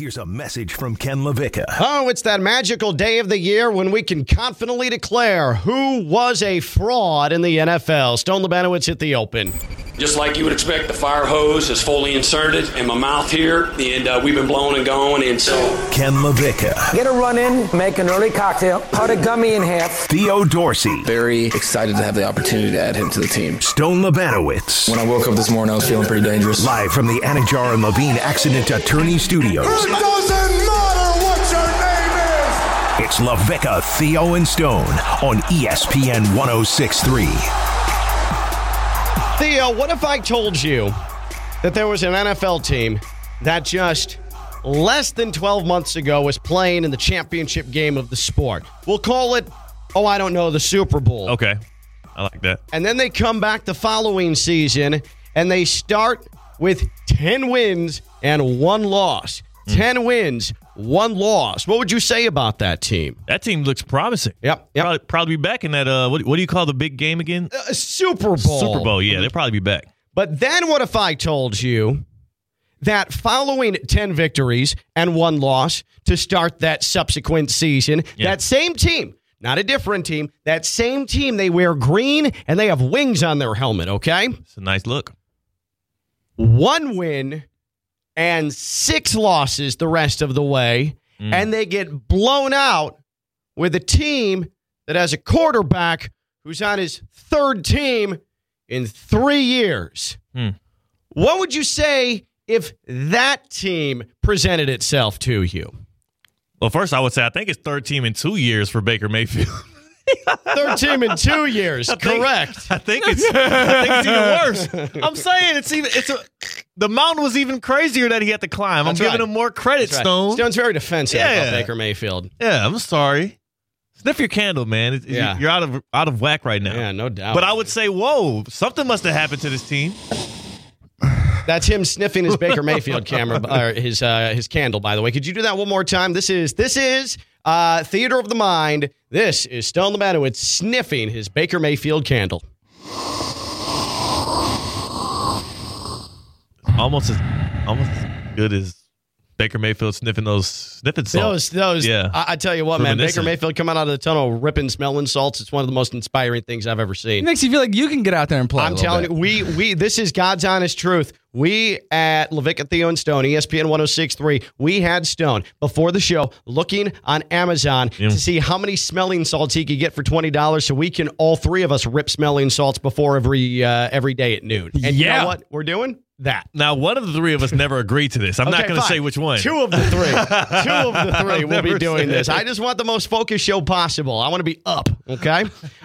Here's a message from Ken LaVicka. Oh, it's that magical day of the year when we can confidently declare who was a fraud in the NFL. Stone Lebanowitz hit the open. Just like you would expect, the fire hose is fully inserted in my mouth here, and uh, we've been blowing and going, and so. Ken LaVicka. Get a run in, make an early cocktail, cut a gummy in half. Theo Dorsey. Very excited to have the opportunity to add him to the team. Stone Lebanowitz. When I woke up this morning, I was feeling pretty dangerous. Live from the Anidjar and Levine Accident Attorney Studios. It doesn't matter what your name is. It's LaVicka, Theo, and Stone on ESPN 1063. Theo, what if I told you that there was an NFL team that just less than 12 months ago was playing in the championship game of the sport? We'll call it, oh, I don't know, the Super Bowl. Okay. I like that. And then they come back the following season and they start with 10 wins and one loss. 10 wins, one loss. What would you say about that team? That team looks promising. Yep. yep. Probably, probably be back in that. Uh, what, what do you call the big game again? Uh, Super Bowl. Super Bowl. Yeah, they'll probably be back. But then what if I told you that following 10 victories and one loss to start that subsequent season, Yeah. that same team, not a different team, that same team, they wear green and they have wings on their helmet, okay? It's a nice look. One win and six losses the rest of the way, Mm. and they get blown out with a team that has a quarterback who's on his third team in three years. Hmm. What would you say if that team presented itself to you? Well, first I would say I think it's third team in two years for Baker Mayfield. Third team in two years, think- correct. I think it's I think it's even worse. I'm saying it's even it's a the mountain was even crazier that he had to climb. That's I'm giving right. him more credit, That's right. Stone. Stone's very defensive Yeah. about Baker Mayfield. Yeah, I'm sorry. Sniff your candle, man. It's- Yeah. You're out of out of whack right now. Yeah, no doubt. But I would say, whoa, something must have happened to this team. That's him sniffing his Baker Mayfield camera or his uh, his candle. By the way, could you do that one more time? This is this is uh, theater of the mind. This is Stone Lebanowitz sniffing his Baker Mayfield candle. Almost as almost as good as Baker Mayfield sniffing those sniffing salts. Those those. Yeah. I, I tell you what, man. Baker Mayfield coming out of the tunnel ripping smelling salts. It's one of the most inspiring things I've ever seen. It makes you feel like you can get out there and play. I'm telling you, we we this is God's honest truth. We at Levick Theo and Stone, ESPN 1063, we had Stone before the show looking on Amazon to see how many smelling salts he could get for twenty dollars, so we can all three of us rip smelling salts before every uh, every day at noon. And you Yeah. know what we're doing? That. Now, one of the three of us never agreed to this. I'm not going to say which one. Two of the three. Two of the 3 I'll be doing this. it. I just want the most focused show possible. I want to be up. Okay.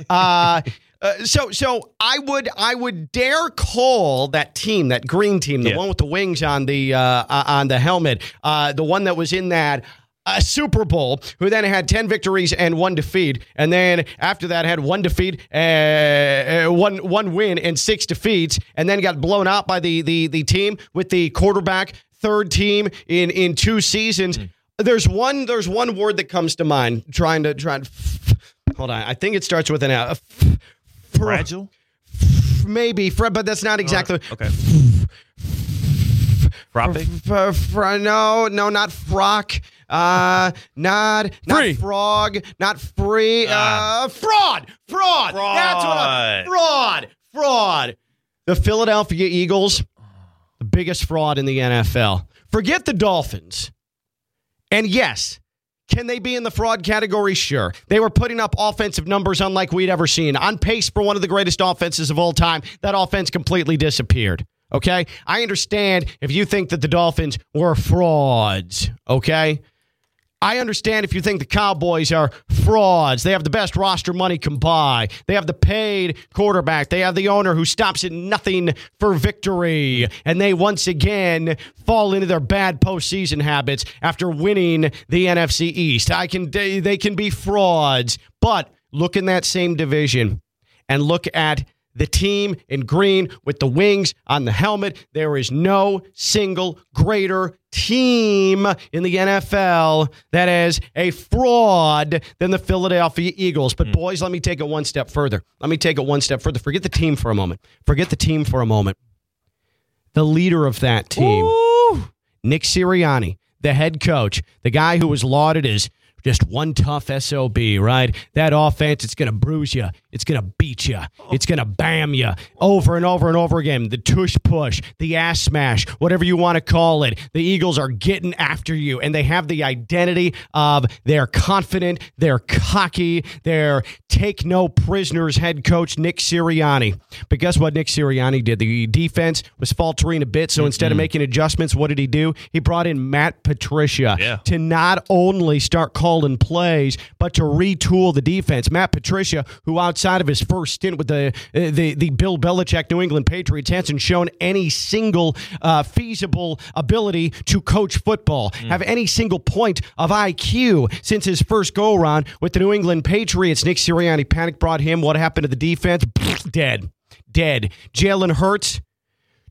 Uh, uh, so so I would I would dare call that team that green team the Yeah. one with the wings on the uh, uh, on the helmet uh, the one that was in that uh, Super Bowl who then had 10 victories and one defeat and then after that had one defeat uh, uh, one one win and six defeats and then got blown out by the the the team with the quarterback third team in in two seasons there's one there's one word that comes to mind trying to try hold on I think it starts with an F. Fragile? maybe but that's not exactly Okay. Fropping? F- fr- no, no, not frock. Uh, not not Free. frog, not free. Ah. Uh, fraud, fraud. That's what. I'm, fraud, fraud. The Philadelphia Eagles, the biggest fraud in the NFL. Forget the Dolphins. And yes, can they be in the fraud category? Sure. They were putting up offensive numbers unlike we'd ever seen, on pace for one of the greatest offenses of all time. That offense completely disappeared. Okay? I understand if you think that the Dolphins were frauds. Okay? I understand if you think the Cowboys are frauds. They have the best roster money can buy. They have the paid quarterback. They have the owner who stops at nothing for victory. And they once again fall into their bad postseason habits after winning the NFC East. I can they, they can be frauds, but look in that same division and look at the team in green with the wings on the helmet. There is no single greater team in the NFL that is a fraud than the Philadelphia Eagles. But, hmm. boys, let me take it one step further. Let me take it one step further. Forget the team for a moment. Forget the team for a moment. The leader of that team, Nick Sirianni, the head coach, the guy who was lauded as just one tough SOB, right? That offense, it's going to bruise you. It's going to beat you. It's going to bam you over and over and over again. The tush push, the ass smash, whatever you want to call it. The Eagles are getting after you, and they have the identity of they're confident, they're cocky, they're take no prisoners head coach Nick Sirianni. But guess what Nick Sirianni did? The defense was faltering a bit, so instead of making adjustments, what did he do? He brought in Matt Patricia Yeah. to not only start calling plays, but to retool the defense. Matt Patricia, who outside of his first stint with the uh, the, the Bill Belichick New England Patriots, hasn't shown any single uh, feasible ability to coach football, have any single point of IQ since his first go around with the New England Patriots. Nick Sirianni panic brought him. What happened to the defense? Dead. Dead. Jalen Hurts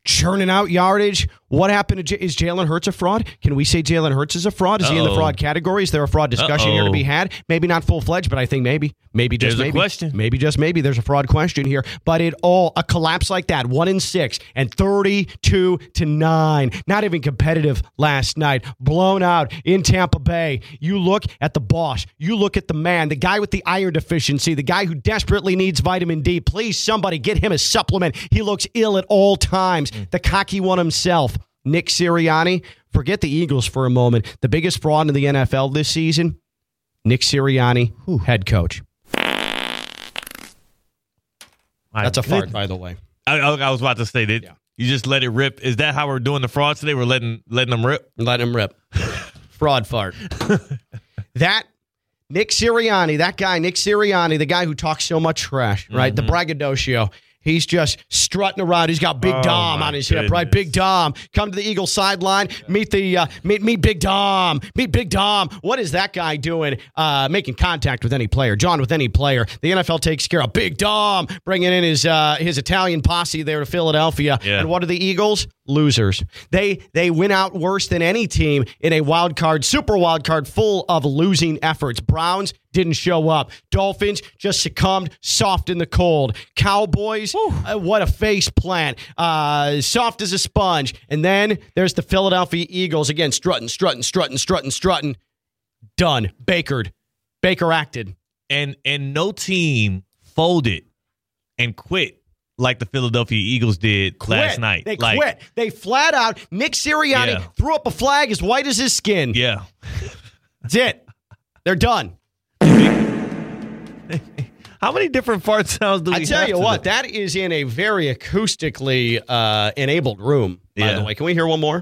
churning out yardage. What happened to J- is Jalen Hurts a fraud? Can we say Jalen Hurts is a fraud? Is he in the fraud category? Is there a fraud discussion here to be had? Maybe not full fledged, but I think maybe, maybe just There's maybe, question. maybe just maybe there's a fraud question here. But it all a collapse like that, one in six and thirty-two to nine, not even competitive last night, blown out in Tampa Bay. You look at the boss, you look at the man, the guy with the iron deficiency, the guy who desperately needs vitamin D. Please, somebody get him a supplement. He looks ill at all times. Mm. The cocky one himself. Nick Sirianni, forget the Eagles for a moment. The biggest fraud in the NFL this season, Nick Sirianni, head coach. That's a fart, by the way. I, I was about to say that you just let it rip. Is that how we're doing the frauds today? We're letting letting them rip. Let them rip. Fraud fart. that Nick Sirianni, that guy, Nick Sirianni, the guy who talks so much trash, right? The mm-hmm. braggadocio. He's just strutting around. He's got Big Oh, Dom on his hip, right? Big Dom. Come to the Eagle sideline. Meet the uh, meet meet Big Dom. Meet Big Dom. What is that guy doing? Uh, making contact with any player, John, with any player. The NFL takes care of Big Dom, bringing in his uh, his Italian posse there to Philadelphia. Yeah. And what are the Eagles? Losers. They they win out worse than any team in a wild card, super wild card full of losing efforts. Browns didn't show up. Dolphins just succumbed, soft in the cold. Cowboys, uh, what a face plant, uh, soft as a sponge. And then there's the Philadelphia Eagles again, strutting, strutting, strutting, strutting, strutting. Done. Bakered. Baker acted. and and no team folded and quit like the Philadelphia Eagles did last night. They like, quit. They flat out. Nick Sirianni Yeah. threw up a flag as white as his skin. Yeah. That's it. They're done. How many different fart sounds do we I tell have you today? what, that is in a very acoustically uh, enabled room. By Yeah. the way, can we hear one more?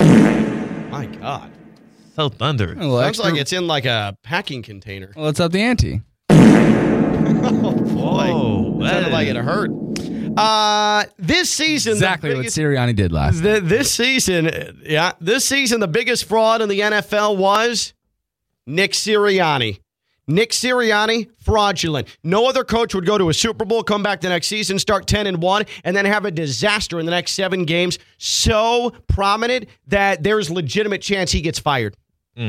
My God, so thunderous. Well, sounds extra- like it's in like a packing container. well, it's up the ante. Oh boy, Whoa, it sounded like it hurt. Uh, this season, Exactly the what biggest, Sirianni did last. the, this season, yeah, this season, the biggest fraud in the NFL was Nick Sirianni. Nick Sirianni, fraudulent. No other coach would go to a Super Bowl, come back the next season, start 10 and 1, and then have a disaster in the next seven games. So prominent that there's legitimate chance he gets fired.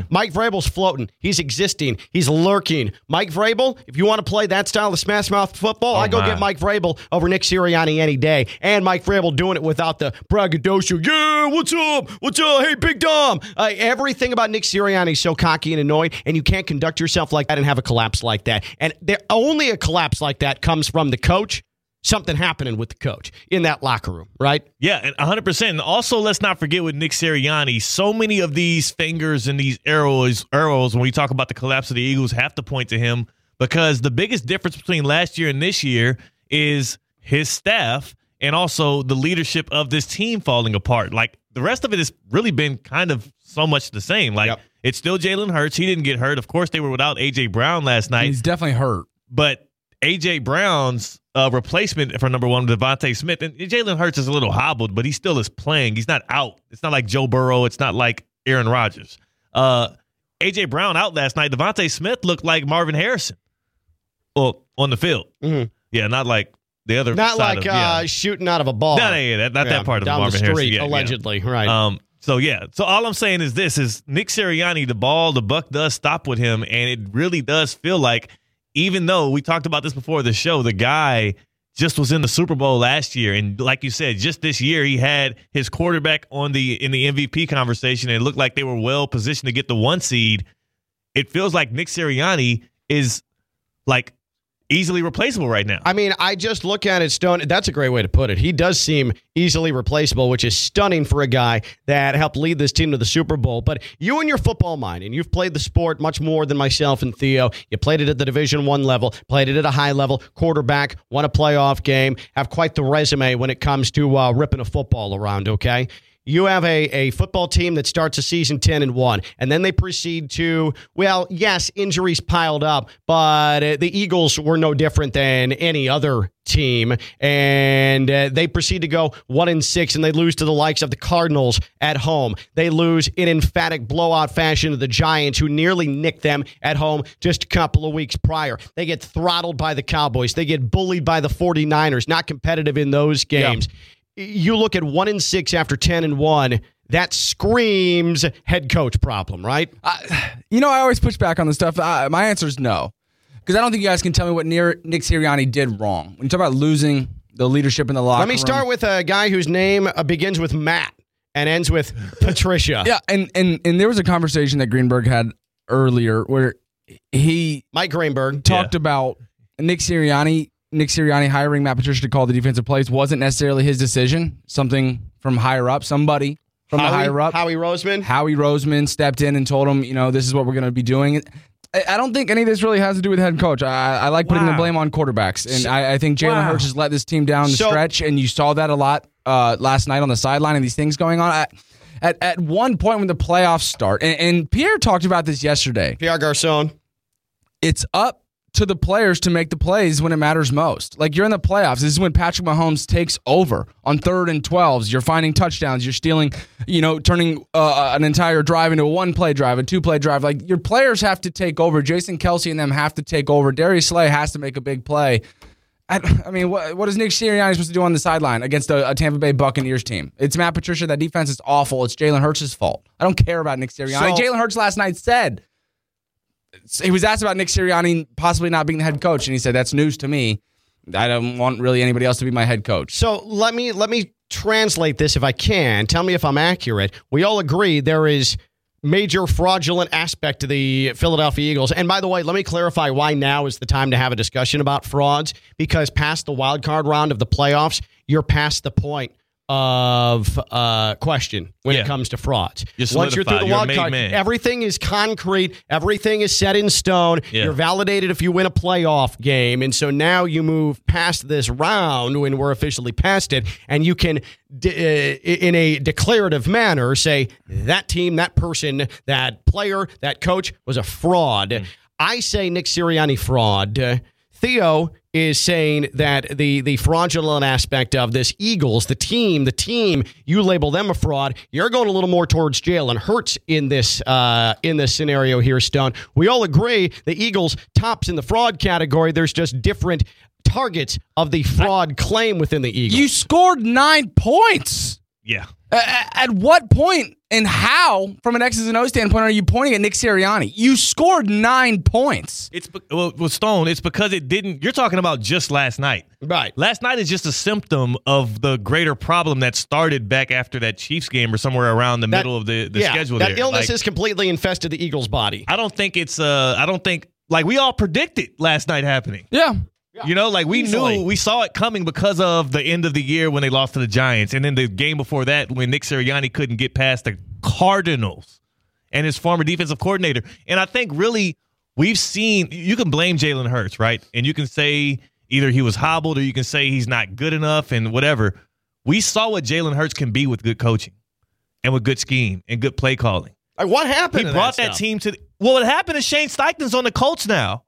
Mike Vrabel's floating. He's existing. He's lurking. Mike Vrabel, if you want to play that style of smash mouth football, Oh, I go my. get Mike Vrabel over Nick Sirianni any day. And Mike Vrabel doing it without the braggadocio. Yeah, what's up? What's up? Hey, Big Dom. Uh, everything about Nick Sirianni is so cocky and annoying, and you can't conduct yourself like that and have a collapse like that. And there only a collapse like that comes from the coach. Something happening with the coach in that locker room, right? Yeah, and 100%. And also, let's not forget with Nick Sirianni, so many of these fingers and these arrows, arrows when we talk about the collapse of the Eagles, have to point to him because the biggest difference between last year and this year is his staff and also the leadership of this team falling apart. Like the rest of it has really been kind of so much the same. Like Yep. it's still Jalen Hurts. He didn't get hurt. Of course, they were without A.J. Brown last night He's definitely hurt. but AJ Brown's uh, replacement for number one, DeVonta Smith, and Jalen Hurts is a little hobbled, but he still is playing. He's not out. It's not like Joe Burrow. It's not like Aaron Rodgers. Uh, AJ Brown out last night. DeVonta Smith looked like Marvin Harrison. Well, on the field. Mhm. Yeah, not like the other. Not like of, yeah. uh, shooting out of a ball. No, no, yeah, that, not Yeah, that part of down Marvin the Harrison. street, Yeah, yeah. allegedly, right? Um, so yeah, so all I'm saying is this: is Nick Sirianni, the ball, the buck does stop with him, and it really does feel like, even though we talked about this before the show, the guy just was in the Super Bowl last year, and like you said, just this year he had his quarterback on the in the MVP conversation, and it looked like they were well positioned to get the one seed. It feels like Nick Sirianni is like easily replaceable right now. I mean, I just look at it, Stone. That's a great way to put it. He does seem easily replaceable, which is stunning for a guy that helped lead this team to the Super Bowl. But you and your football mind, and you've played the sport much more than myself and Theo. You played it at the Division One level, played it at a high level, quarterback, won a playoff game, have quite the resume when it comes to uh, ripping a football around. Okay you have a, a football team that starts a season 10 and 1 and then they proceed to well yes injuries piled up but uh, the eagles were no different than any other team and uh, they proceed to go 1 and 6 and they lose to the likes of the cardinals at home. They lose in emphatic blowout fashion to the giants who nearly nicked them at home just a couple of weeks prior. They get throttled by the cowboys. They get bullied by the 49ers. Not competitive in those games. yeah you look at one and six after 10 and one, that screams head coach problem, right? you know, I always push back on this stuff. Uh, my answer is no. Because I don't think you guys can tell me what Nick Sirianni did wrong. When you talk about losing the leadership in the locker room. Let me room, start with a guy whose name uh, begins with Matt and ends with Patricia. Yeah, and, and, and there was a conversation that Greenberg had earlier where he Mike Greenberg talked yeah. about Nick Sirianni Nick Sirianni hiring Matt Patricia to call the defensive plays wasn't necessarily his decision. Something from higher up, somebody from Howie, the higher up. Howie Roseman. Howie Roseman stepped in and told him, you know, this is what we're going to be doing. I don't think any of this really has to do with head coach. I, I like putting wow. the blame on quarterbacks, and I, I, think Jalen wow. Hurts has let this team down the so, stretch, and you saw that a lot uh, last night on the sideline and these things going on. I, at at one point when the playoffs start, and, and Pierre talked about this yesterday. Pierre Garcon. It's up to the players to make the plays when it matters most. Like you're in the playoffs. This is when Patrick Mahomes takes over on third and 12s. You're finding touchdowns. You're stealing, you know, turning uh, an entire drive into a one play drive, a two play drive. Like your players have to take over. Jason Kelce and them have to take over. Darius Slay has to make a big play. I, I mean, what, what is Nick Sirianni supposed to do on the sideline against a, a, Tampa Bay Buccaneers team? It's Matt Patricia. That defense is awful. It's Jalen Hurts' fault. I don't care about Nick Sirianni. So, Jalen Hurts last night said he was asked about Nick Sirianni possibly not being the head coach, and he said that's news to me. I don't want really anybody else to be my head coach. So let me let me translate this if I can. Tell me if I'm accurate. We all agree there is major fraudulent aspect to the Philadelphia Eagles. And by the way, let me clarify why now is the time to have a discussion about frauds because past the wild card round of the playoffs, you're past the point of uh, question when yeah. it comes to frauds. You're Once you're through the wild card, man. everything is concrete. Everything is set in stone. Yeah. You're validated if you win a playoff game, and so now you move past this round when we're officially past it, and you can, de- uh, in a declarative manner, say that team, that person, that player, that coach was a fraud. Mm. I say Nick Sirianni fraud. Theo is saying that the the fraudulent aspect of this Eagles, the team, the team, you label them a fraud. You're going a little more towards Jalen Hurts in this uh, in this scenario here, Stone. We all agree the Eagles tops in the fraud category. There's just different targets of the fraud claim within the Eagles. You scored nine points. Yeah. At what point and how, from an X's and O standpoint, are you pointing at Nick Sirianni? You scored nine points. It's well, well, Stone. It's because it didn't. You're talking about just last night, right? Last night is just a symptom of the greater problem that started back after that Chiefs game or somewhere around the that, middle of the, the yeah, schedule. That there. illness like, has completely infested the Eagles' body. I don't think it's. Uh, I don't think like we all predicted last night happening. Yeah. Yeah. You know, like we Easily. knew, we saw it coming because of the end of the year when they lost to the Giants, and then the game before that when Nick Sirianni couldn't get past the Cardinals and his former defensive coordinator. And I think really we've seen you can blame Jalen Hurts, right? And you can say either he was hobbled or you can say he's not good enough and whatever. We saw what Jalen Hurts can be with good coaching and with good scheme and good play calling. Like what happened? He brought that, that team to. The, well, what happened is Shane Steichen's on the Colts now.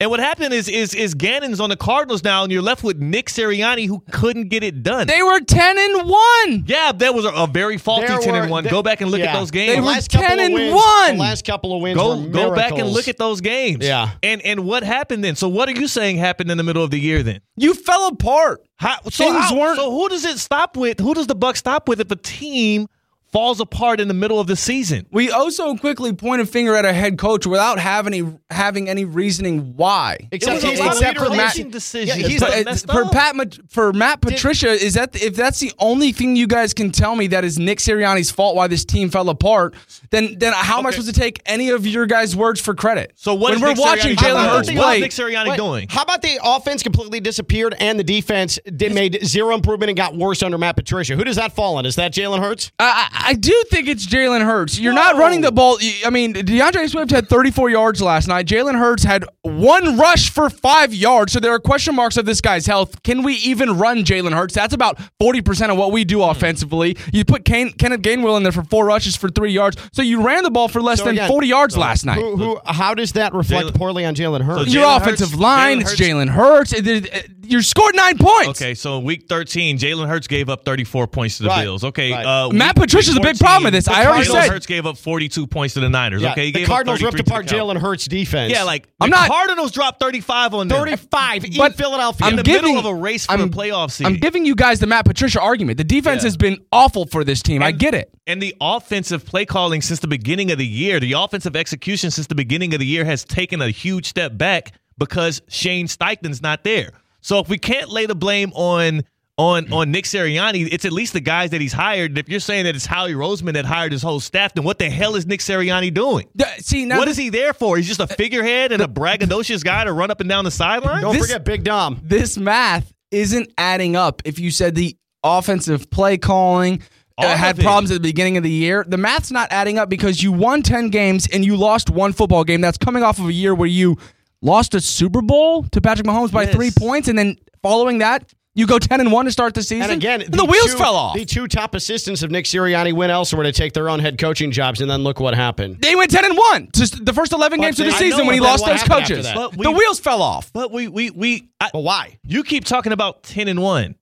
And what happened is is is Gannon's on the Cardinals now, and you're left with Nick Sirianni, who couldn't get it done. They were ten and one. Yeah, that was a, a very faulty there ten were, and one. Go back and look yeah. at those games. They were ten and wins, one. The last couple of wins. Go go back and look at those games. Yeah. And and what happened then? So what are you saying happened in the middle of the year then? You fell apart. How, so Things how, weren't. So who does it stop with? Who does the buck stop with if a team falls apart in the middle of the season. We also quickly point a finger at a head coach without having any having any reasoning why. Except, was a lot of except for Matt. coaching decisions. Yeah, he's But the- for up. Pat for Matt Patricia, is that if that's the only thing you guys can tell me that is Nick Sirianni's fault why this team fell apart, then then how am I supposed to take any of your guys' words for credit? So what when is we're Nick watching Jalen? Hurts play? Nick Sirianni Wait, doing? How about the offense completely disappeared and the defense did made zero improvement and got worse under Matt Patricia? Who does that fall on? Is that Jalen Hurts? I, I I do think it's Jalen Hurts. You're not running the ball. I mean, D'Andre Swift had 34 yards last night. Jalen Hurts had one rush for five yards. So there are question marks of this guy's health. Can we even run Jalen Hurts? That's about 40% of what we do offensively. You put Kane, Kenneth Gainwell in there for four rushes for three yards. So you ran the ball for less So than again, 40 yards last night. Who, who, how does that reflect Jalen- poorly on Jalen Hurts? So Your offensive Hurts- line, Jalen it's Hurts- Jalen Hurts. It- it- it- You scored nine points. Okay, so week 13, Jalen Hurts gave up 34 points to the Right, Bills. Okay, right. uh, Matt week Patricia's a big problem with this. I already Jalen said. Hurts gave up 42 points to the Niners. Yeah, okay, he the gave Cardinals up ripped 33 apart to the Cowboys. Jalen Hurts' defense. Yeah, like I'm the not- Cardinals dropped 35 on them. 35 in But Philadelphia. in I'm the giving- middle of a race for I'm- a playoff seed. I'm giving you guys the Matt Patricia argument. The defense Yeah. has been awful for this team. I get it. And the offensive play calling since the beginning of the year, the offensive execution since the beginning of the year has taken a huge step back because Shane Steichen's not there. So if we can't lay the blame on on on Nick Sirianni, it's at least the guys that he's hired. And if you're saying that it's Howie Roseman that hired his whole staff, then what the hell is Nick Sirianni doing? Yeah, See now, What this, is he there for? He's just a figurehead and a braggadocious guy to run up and down the sideline? Don't this- forget Big Dom. this math isn't adding up. If you said the offensive play calling uh, All had problems at the beginning of the year, the math's not adding up because you won 10 games and you lost one football game. That's coming off of a year where you lost a Super Bowl to Patrick Mahomes by Yes. three points, and then following that, you go 10 and 1 to start the season. And again, the, wheels two- fell off. The two top assistants of Nick Sirianni went elsewhere to take their own head coaching jobs, and then look what happened. they went 10 and 1 to the first 11 But games of the I season know, when he lost those coaches. But we- the wheels fell off. But we we we I, But why? you keep talking about 10 and 1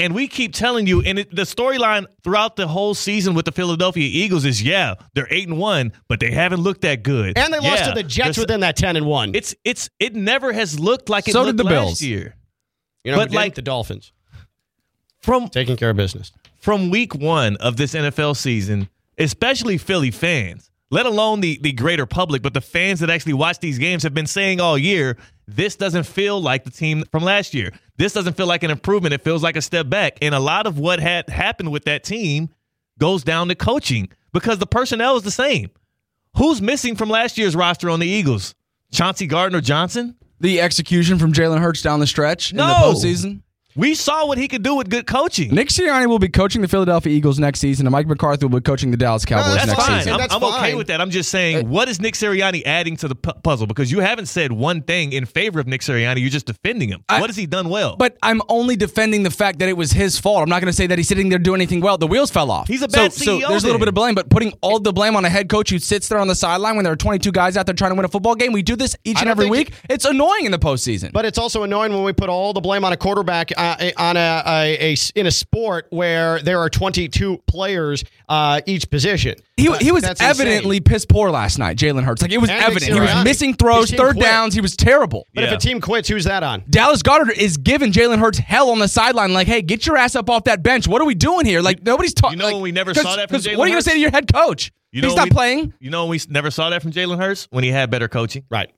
and we keep telling you and it, the storyline throughout the whole season with the Philadelphia Eagles is yeah they're 8 and 1 but they haven't looked that good And they lost to the Jets within that 10 and 1. it's it's it never has looked like it So looked did the last Bills. year you know, but like- the Dolphins. from taking care of business. from week 1 of this NFL season especially Philly fans let alone the the greater public but the fans that actually watch these games have been saying all year this doesn't feel like the team from last year. This doesn't feel like an improvement. It feels like a step back. And a lot of what had happened with that team goes down to coaching because the personnel is the same. Who's missing from last year's roster on the Eagles? Chauncey Gardner Johnson The execution from Jalen Hurts down the stretch in the No. postseason. We saw what he could do with good coaching Nick Sirianni will be coaching the Philadelphia Eagles next season, and Mike McCarthy will be coaching the Dallas Cowboys that's next fine. season. I'm, That's I'm okay with that. I'm just saying, what is Nick Sirianni adding to the pu- puzzle? Because you haven't said one thing in favor of Nick Sirianni. You're just defending him. I- what has he done well? But I'm only defending the fact that it was his fault. I'm not going to say that he's sitting there doing anything well. The wheels fell off. He's a so, bad So CEO there's a little bit of blame, but putting all the blame on a head coach who sits there on the sideline when there are 22 guys out there trying to win a football game. We do this each and every think week. It's annoying in the postseason. But it's also annoying when we put all the blame on a quarterback uh, uh, on a, a, a in a sport where there are 22 players uh, each position. he, he was that's insane. evidently piss poor last night, Jalen Hurts. Like it was And evident. He was missing throws, third quit. downs. He was terrible. But if a team quits, who's that on? Dallas Goedert is giving Jalen Hurts hell on the sideline. Like, hey, get your ass up off that bench. What are we doing here? Like, nobody's talking. You know like, we never saw that from 'cause Jalen What are you gonna say to your head coach? You know He's not we- playing. You know, we never saw that from Jalen Hurts when he had better coaching. Right.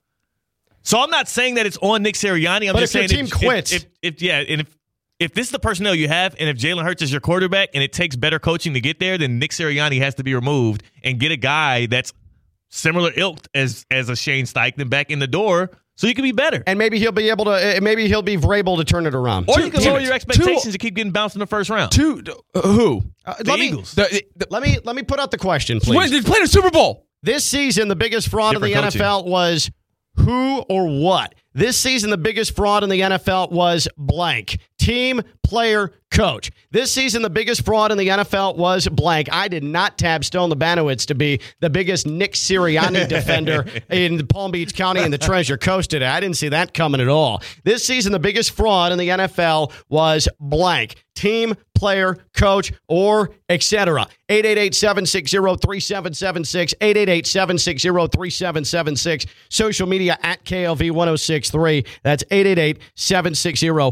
So I'm not saying that it's on Nick Sirianni. I'm But just if your saying team quits- If, if, if yeah, and if if this is the personnel you have, and if Jalen Hurts is your quarterback, and it takes better coaching to get there, then Nick Sirianni has to be removed and get a guy that's similar ilk as as a Shane Steichen back in the door, so you can be better. And maybe he'll be able to. Uh, maybe he'll be able to turn it around. Or Two- you can lower it. your Two- expectations and keep getting bounced in the first round. Two, uh, who? Uh, the let me- Eagles. The, the, let me let me put out the question, Wait, please. they played a Super Bowl. This season, the biggest fraud in the coaching. NFL was who or what? This season, the biggest fraud in the NFL was blank. Team, player, coach. This season, the biggest fraud in the NFL was blank. I did not tab Stone Labanowitz to be the biggest Nick Sirianni defender in Palm Beach County and the Treasure Coast today. I didn't see that coming at all. This season, the biggest fraud in the NFL was blank. Team, player, coach, or etc. 888-760-3776, 888-760-3776, social media at KLV1063. That's 888-760-3776.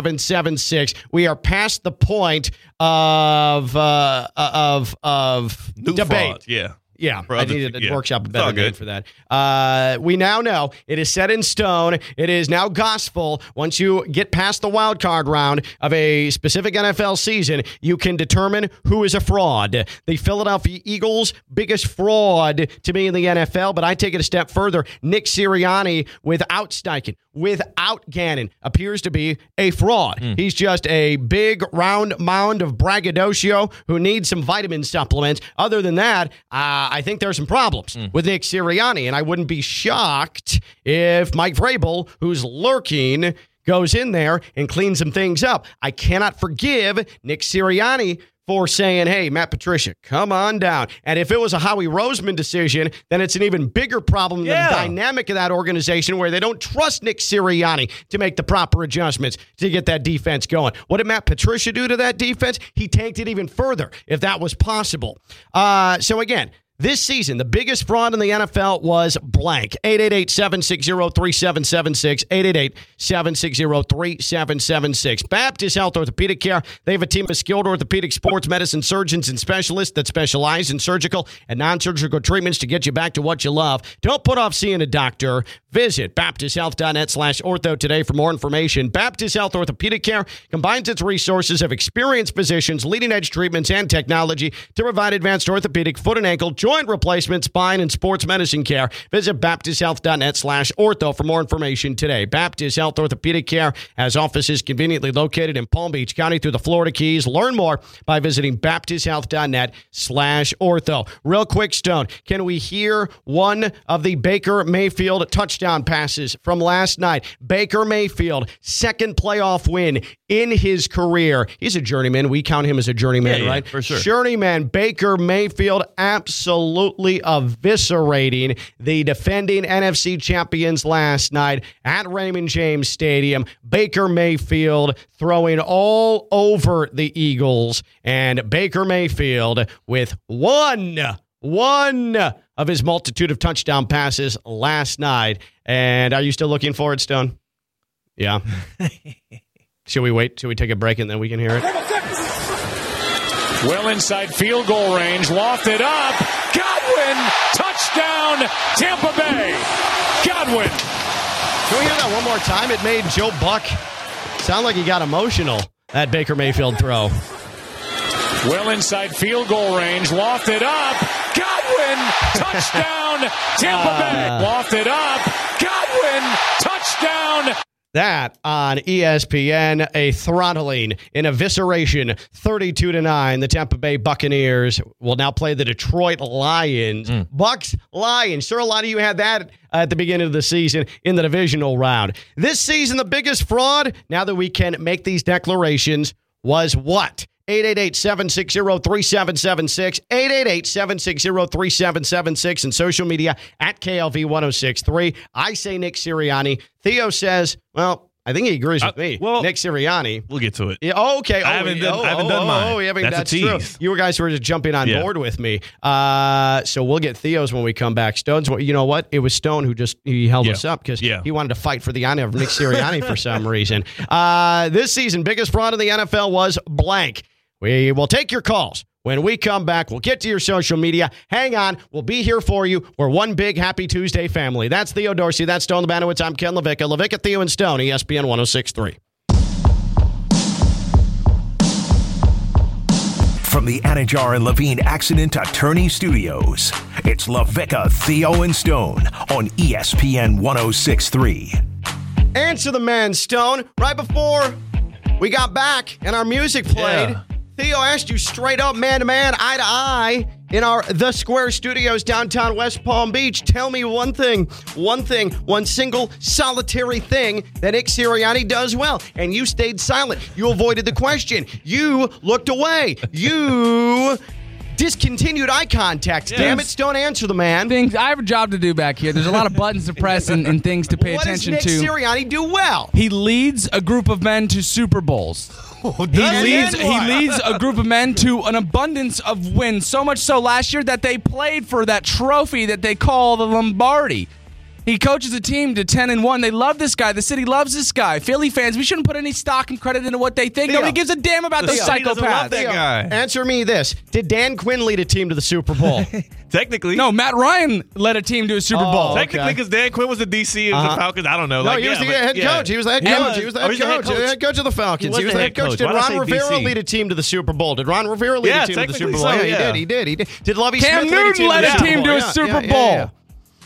3776. We are past the point of uh, of of New debate. fraud, Yeah. Yeah, For I needed to yeah. workshop a better name for that. Uh, we now know it is set in stone. It is now gospel. Once you get past the wild card round of a specific NFL season, you can determine who is a fraud. The Philadelphia Eagles, biggest fraud to me in the NFL, but I take it a step further. Nick Sirianni, without Steichen, without Gannon, appears to be a fraud. Hmm. He's just a big round mound of braggadocio who needs some vitamin supplements. Other than that, uh, I think there's some problems Hmm. with Nick Sirianni, and I wouldn't be shocked if Mike Vrabel, who's lurking, goes in there and cleans some things up. I cannot forgive Nick Sirianni for saying, hey, Matt Patricia, come on down. And if it was a Howie Roseman decision, then it's an even bigger problem yeah. the dynamic of that organization where they don't trust Nick Sirianni to make the proper adjustments to get that defense going. What did Matt Patricia do to that defense? He tanked it even further, if that was possible. Uh, so again, this season, the biggest fraud in the NFL was blank. 888-760-3776. 888-760-3776. Baptist Health Orthopedic Care. They have a team of skilled orthopedic sports medicine surgeons and specialists that specialize in surgical and non-surgical treatments to get you back to what you love. Don't put off seeing a doctor. Visit baptisthealth.net slash ortho today for more information. Baptist Health Orthopedic Care combines its resources of experienced physicians, leading-edge treatments, and technology to provide advanced orthopedic, foot and ankle, joint replacement, spine, and sports medicine care. Visit baptisthealth.net slash ortho for more information today. Baptist Health Orthopedic Care has offices conveniently located in Palm Beach County through the Florida Keys. Learn more by visiting baptisthealth.net slash ortho. Real quick, Stone, can we hear one of the Baker Mayfield touchdown passes from last night? Baker Mayfield, second playoff win in his career. He's a journeyman. We count him as a journeyman, Yeah, yeah, right? for sure. Journeyman Baker Mayfield absolutely eviscerating the defending NFC champions last night at Raymond James Stadium. Baker Mayfield throwing all over the Eagles, and Baker Mayfield with one. One of his multitude of touchdown passes last night. And are you still looking for it, Stone? Yeah. Should we wait? Should we take a break and then we can hear it? Well inside field goal range, lofted up. Godwin, touchdown, Tampa Bay. Godwin. Can we hear that one more time? It made Joe Buck sound like he got emotional. That Baker Mayfield throw. Well inside field goal range, lofted up. Godwin, touchdown, Tampa Bay. Ah. Lofted up. Godwin, touchdown. That on ESPN, a throttling, an evisceration, 32 to 9. The Tampa Bay Buccaneers will now play the Detroit Lions. Hmm. Bucks, Lions. Sure, a lot of you had that at the beginning of the season in the divisional round. This season, the biggest fraud, now that we can make these declarations, was what? 888-760-3776, 888-760-3776, and social media at KLV1063. I say Nick Sirianni. Theo says, well, I think he agrees with Uh, me. well- Nick Sirianni. We'll get to it. Yeah, oh, okay. Oh, I haven't done- oh, I haven't oh, done oh, mine. Oh, yeah, but That's a that's, true. You guys were just jumping on Yeah. board with me. Uh, so we'll get Theo's when we come back. Stone's, you know what? It was Stone who just he held Yeah. us up because he wanted to fight for the honor of Nick Sirianni for some reason. Uh, this season, biggest fraud in the NFL was blank. We will take your calls. When we come back, we'll get to your social media. Hang on. We'll be here for you. We're one big happy Tuesday family. That's Theo Dorsey. That's Stone Lebanowitz. I'm Ken LaVicka. LaVicka, Theo, and Stone, ESPN 1063. From the Anidjar and Levine Accident Attorney Studios, it's LaVicka, Theo, and Stone on ESPN 1063. Answer the man, Stone. Right before we got back and our music played, Yeah. Theo asked you straight up, man to man, eye to eye, in our The Square Studios downtown West Palm Beach. Tell me one thing, one thing, one single solitary thing that Nick Sirianni does well. And you stayed silent. You avoided the question. You looked away. You discontinued eye contact. Damn it, don't answer the man. Things I have a job to do back here. There's a lot of buttons to press and, and things to pay what does attention Nick to. Sirianni do well? He leads a group of men to Super Bowls. Oh, he leads he leads a group of men to an abundance of wins. So much so last year that they played for that trophy that they call the Lombardi. He coaches a team to 10 and 1. They love this guy. The city loves this guy. Philly fans, we shouldn't put any stock and credit into what they think. Theo. Nobody gives a damn about the, The city doesn't love psychopath. that guy. Answer me this: Did Dan Quinn lead a team to the Super Bowl? Technically, No, Matt Ryan led a team to a Super Oh, Bowl. Technically, because Dan Quinn was the DC of Uh-huh. the Falcons. I don't know. No, like, he was yeah, the but- head yeah. coach. He was the head coach. was. He was the Oh, head he's the coach. He was the head coach of the Falcons. He He was was the head coach. Did Ron Rivera DC? lead a team to the Super Bowl? Did Ron Rivera lead Yeah, a team to the Super Bowl? so, yeah, he did. He did. He did. Did Lovie Cam Smith lead a Newton team led to a Super team Bowl? to a Yeah, Super yeah, yeah, Bowl.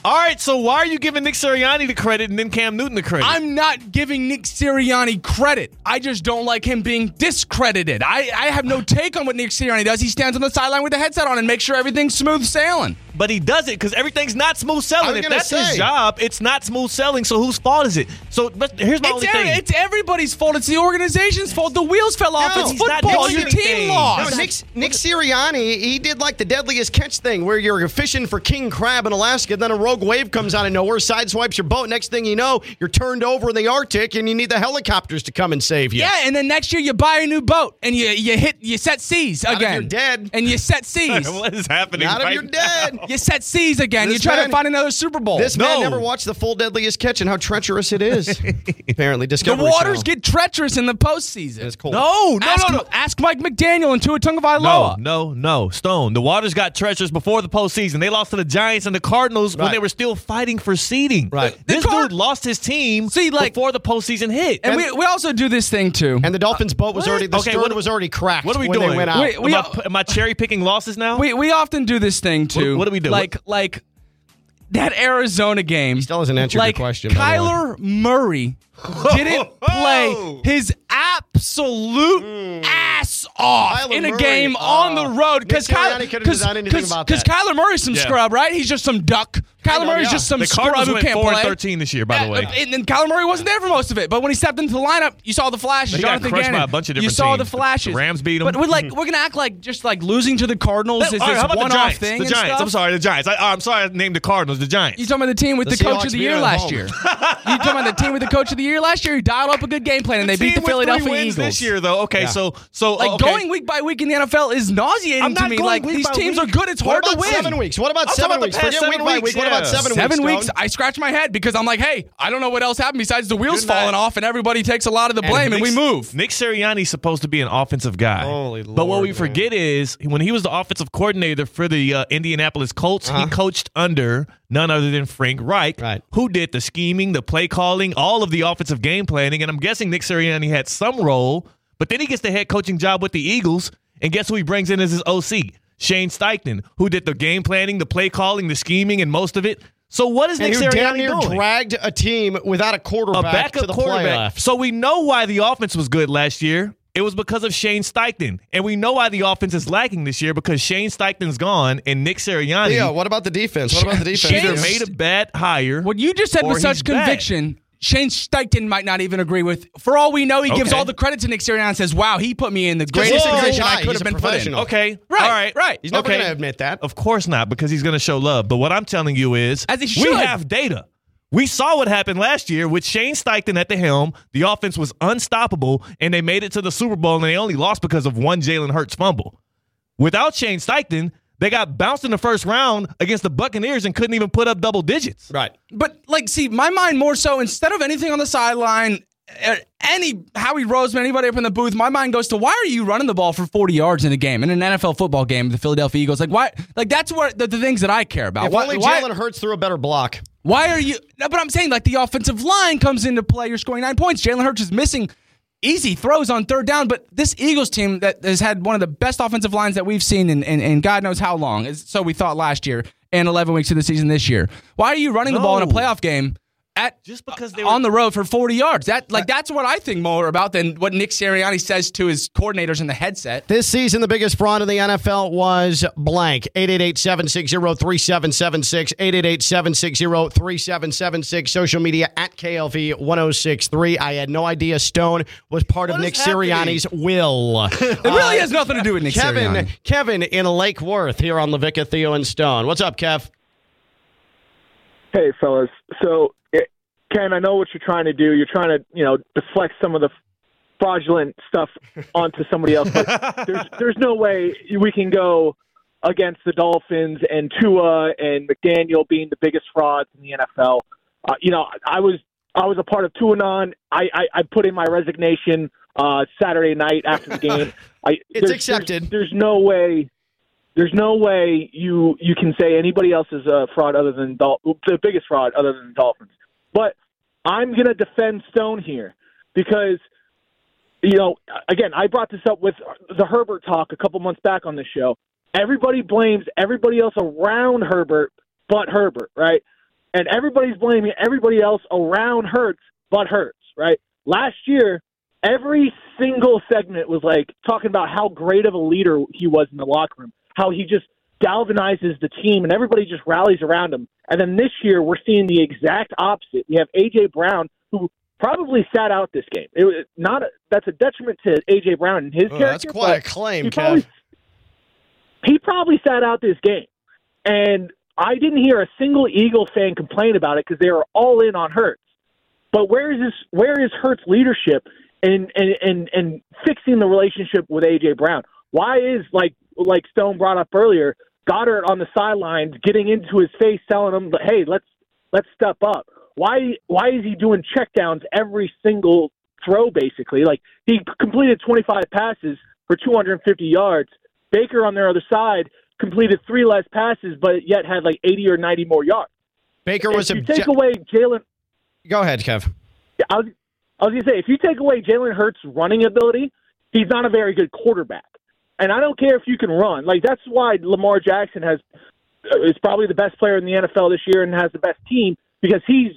Yeah. All right, so why are you giving Nick Sirianni the credit and then Cam Newton the credit? I'm not giving Nick Sirianni credit. I just don't like him being discredited. I, I have no take on what Nick Sirianni does. He stands on the sideline with the headset on and makes sure everything's smooth sailing. but he does it because everything's not smooth I selling. If gonna that's his job, it's not smooth selling. So whose fault is it? So, but here's my It's, only every- thing. it's everybody's fault. It's the organization's fault. The wheels fell off. No, it's football. doing Your team anything. No. Nick, Nick Sirianni, he did like the deadliest catch thing where you're fishing for king crab in Alaska, then a rogue wave comes out of nowhere, sideswipes your boat. Next thing you know, you're turned over in the Arctic and you need the helicopters to come and save you. Yeah, and then next year you buy a new boat and you you hit you set seas Not if again. you're dead. And you set seas. what is happening? Not if right you're now? dead. you set seas again. This you try man- to find another Super Bowl. This No. man never watched the full deadliest catch and how treacherous it is. Apparently, the waters Channel. get treacherous in the postseason. It's cold. No, no, ask, no, no. ask Mike McDaniel and Tua No, Tagovailoa. no, no. No. Stone. The Waters got treacherous before the postseason. They lost to the Giants and the Cardinals when they were still fighting for seeding. Right. This The Card- dude lost his team See, like- before the postseason hit. And we, we also do this thing too. And the Dolphins' boat was What? already the Okay, stern what- was already cracked. what are we when doing? They went out. Wait, we am, I, am I cherry picking losses now? we we often do this thing too. What- what do we do? Like like that Arizona game. Still hasn't answered your like question, by the way. Kyler Murray didn't play his absolute hmm. ass off Kyler in a Murray, game uh, on the ah. road Nick because Sirianni couldn't have done anything about that. Kyler Murray's some Yeah. scrub, right? He's just some duck. Kyler know, Murray's yeah. just some the scrub Cardinals who can't 4 play. and 13 this year, by the uh, way. And, and Kyler Murray wasn't there for most of it, but when he stepped into the lineup, you saw the flashes. Got Jonathan crushed by a bunch of You saw teams. the flashes. The Rams him. But we're like we're gonna act like just like losing to the Cardinals is All right, this how about the one-off thing. The Giants. I'm sorry, the Giants. I, uh, I'm sorry I named the Cardinals the Giants. You talking about the team with The the, coach of the year last year? you talking about the team with the coach of the year last year? he dialed up a good game plan and they beat the Philadelphia wins Eagles this year, though. Okay, Yeah. so so Like okay. going week by week in the NFL is nauseating I'm to me. going Like week these by teams week. are good. It's What hard to win. seven weeks? What about I'm talking seven about weeks? Forget seven week by weeks, week. What about seven, Seven weeks? weeks, I scratch my head because I'm like, hey, I don't know what else happened besides the wheels falling off and everybody takes a lot of the blame and, we move. Nick Sirianni's supposed to be an offensive guy. Holy but what we man. forget is when he was the offensive coordinator for the uh, Indianapolis Colts, he coached under none other than Frank Reich, Right. who did the scheming, the play calling, all of the offensive game planning. And I'm guessing Nick Sirianni had some role, but then he gets the head coaching job with the Eagles. And guess who he brings in as his OC? Shane Steichen, who did the game planning, the play calling, the scheming, and most of it. So what is And Nick who damn Sirianni near doing? dragged a team without a quarterback, a quarterback backup to the quarterback. playoffs. So we know why the offense was good last year. It was because of Shane Steichen. And we know why the offense is lacking this year because Shane Steichen's gone and Nick Sirianni Yeah, what about the defense? What about the defense? either Shane- made a bad hire. What you just said with such conviction. bad. Conviction, Shane Steichen might not even agree with. For all we know, he gives all the credit to Nick Sirianni and says, "Wow, he put me in the greatest a position. I could He's have been put in." Okay. Right, All right. right. He's never okay. going to admit that. Of course not, because he's going to show love. But what I'm telling you is, As he we have data. We saw what happened last year with Shane Steichen at the helm. The offense was unstoppable, and they made it to the Super Bowl, and they only lost because of one Jalen Hurts fumble. Without Shane Steichen, they got bounced in the first round against the Buccaneers and couldn't even put up double digits. Right. But like, see, my mind more so instead of anything on the sideline, uh, any Howie Roseman, anybody up in the booth, my mind goes to why are you running the ball for 40 yards in a game in an NFL football game? The Philadelphia Eagles, like why? Like that's what the, the things that I care about. If why, only why- Jalen Hurts threw a better block. Why are you? No, but I'm saying like the offensive line comes into play. You're scoring nine points. Jalen Hurts is missing easy throws on third down. But this Eagles team that has had one of the best offensive lines that we've seen in, in, in God knows how long. So we thought last year and 11 weeks of the season this year. Why are you running the ball in a playoff game? At, Just because they were- on the road for 40 yards. That like that's what I think more about than what Nick Sirianni says to his coordinators in the headset. This season, the biggest fraud in the NFL was blank. 888-760-3776. 888-760-3776. Social media at KLV1063. I had no idea Stone was part of Nick is happening? Sirianni's will. It really has nothing to do with Nick Kevin, Sirianni. Kevin in Lake Worth here on LaVicka, Theo, and Stone. What's up, Kev? Hey, fellas. So, it, Ken, I know what you're trying to do. You're trying to, you know, deflect some of the fraudulent stuff onto somebody else. But there's there's no way we can go against the Dolphins and Tua and McDaniel being the biggest frauds in the NFL. Uh, you know, I was I was a part of two and on. I, I I put in my resignation uh, Saturday night after the game. I, It's there's- accepted. There's, there's no way. There's no way you you can say anybody else is a fraud other than Dol- the biggest fraud other than the Dolphins. But I'm going to defend Stone here because you know again I brought this up with the Herbert talk a couple months back on this show. Everybody blames everybody else around Herbert but Herbert, right? And everybody's blaming everybody else around Hurts but Hurts, right? Last year, every single segment was like talking about how great of a leader he was in the locker room, how he just galvanizes the team and everybody just rallies around him. And then this year, we're seeing the exact opposite. We have AJ Brown, who probably sat out this game. It was not a, that's a detriment to AJ Brown and his Oh, character. that's quite a claim, he probably, Kev. he probably sat out this game, and I didn't hear a single Eagle fan complain about it because they were all in on Hurts. But where is this? Where is Hurts' leadership and and and and fixing the relationship with AJ Brown? Why is like like Stone brought up earlier, Goedert on the sidelines getting into his face, telling him, "Hey, let's let's step up." Why why is he doing checkdowns every single throw? Basically, like he completed 25 passes for 250 yards. Baker on their other side completed three less passes, but yet had like 80 or 90 more yards. Baker was if you a. take away Jalen. Go ahead, Kev. I was, I was going to say, if you take away Jalen Hurts' running ability, he's not a very good quarterback. And I don't care if you can run. Like that's why Lamar Jackson has uh, is probably the best player in the NFL this year and has the best team because he's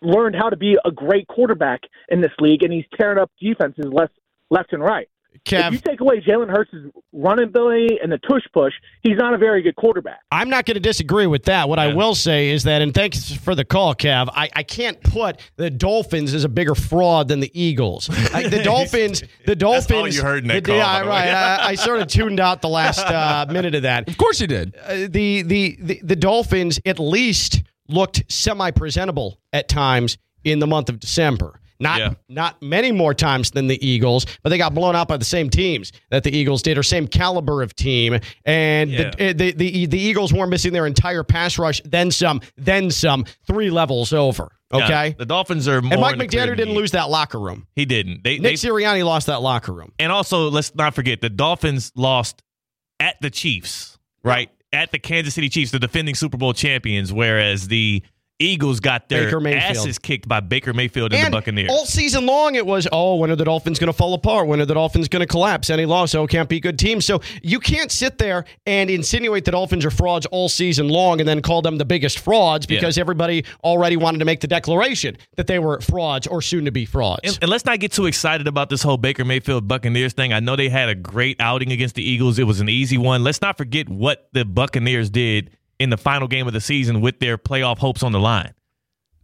learned how to be a great quarterback in this league and he's tearing up defenses left left and right. Kev. If you take away Jalen Hurts' running ability and the tush push, he's not a very good quarterback. I'm not going to disagree with that. What I will say is that, and thanks for the call, Kev. I, I can't put the Dolphins as a bigger fraud than the Eagles. Like the Dolphins, the Dolphins. all you heard in that the- call, Yeah, right. I, I sort of tuned out the last uh, minute of that. Of course you did. Uh, the, the the the Dolphins at least looked semi presentable at times in the month of December. Not Yeah. not many more times than the Eagles, but they got blown out by the same teams that the Eagles did, or same caliber of team. And Yeah. the, the the the Eagles weren't missing their entire pass rush, then some, then some, three levels over. Yeah, Okay. the Dolphins are more. and Mike in the clear McDaniel didn't lose that locker room. He didn't. They, Nick they Sirianni lost that locker room. and also let's not forget the Dolphins lost at the Chiefs, right? At the Kansas City Chiefs, the defending Super Bowl champions, whereas the Eagles got their asses kicked by Baker Mayfield and, And the Buccaneers. all season long, it was, oh, when are the Dolphins going to fall apart? When are the Dolphins going to collapse? Any loss, oh, can't be good teams. So you can't sit there and insinuate the Dolphins are frauds all season long and then call them the biggest frauds Yeah. because everybody already wanted to make the declaration that they were frauds or soon to be frauds. And, and let's not get too excited about this whole Baker Mayfield Buccaneers thing. I know they had a great outing against the Eagles. It was an easy one. Let's not forget what the Buccaneers did in the final game of the season with their playoff hopes on the line.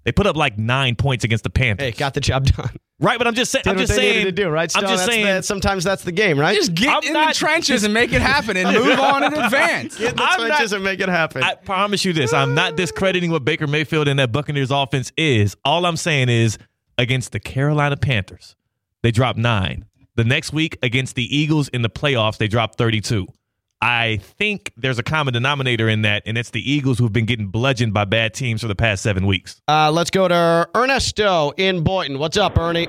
They put up like nine points against the Panthers. hey, got the job done. right, but I'm just saying. I'm just they saying. needed to do, right? I'm just That's saying. the- sometimes that's the game, right? Just get I'm in not- the trenches and make it happen and move on in advance. Get in the I'm trenches not- and make it happen. I promise you this. I'm not discrediting what Baker Mayfield and that Buccaneers offense is. All I'm saying is against the Carolina Panthers, they dropped nine. The next week against the Eagles in the playoffs, they dropped 32. I think there's a common denominator in that, and it's the Eagles who've been getting bludgeoned by bad teams for the past seven weeks. uh, let's go to Ernesto in Boynton. What's up, Ernie?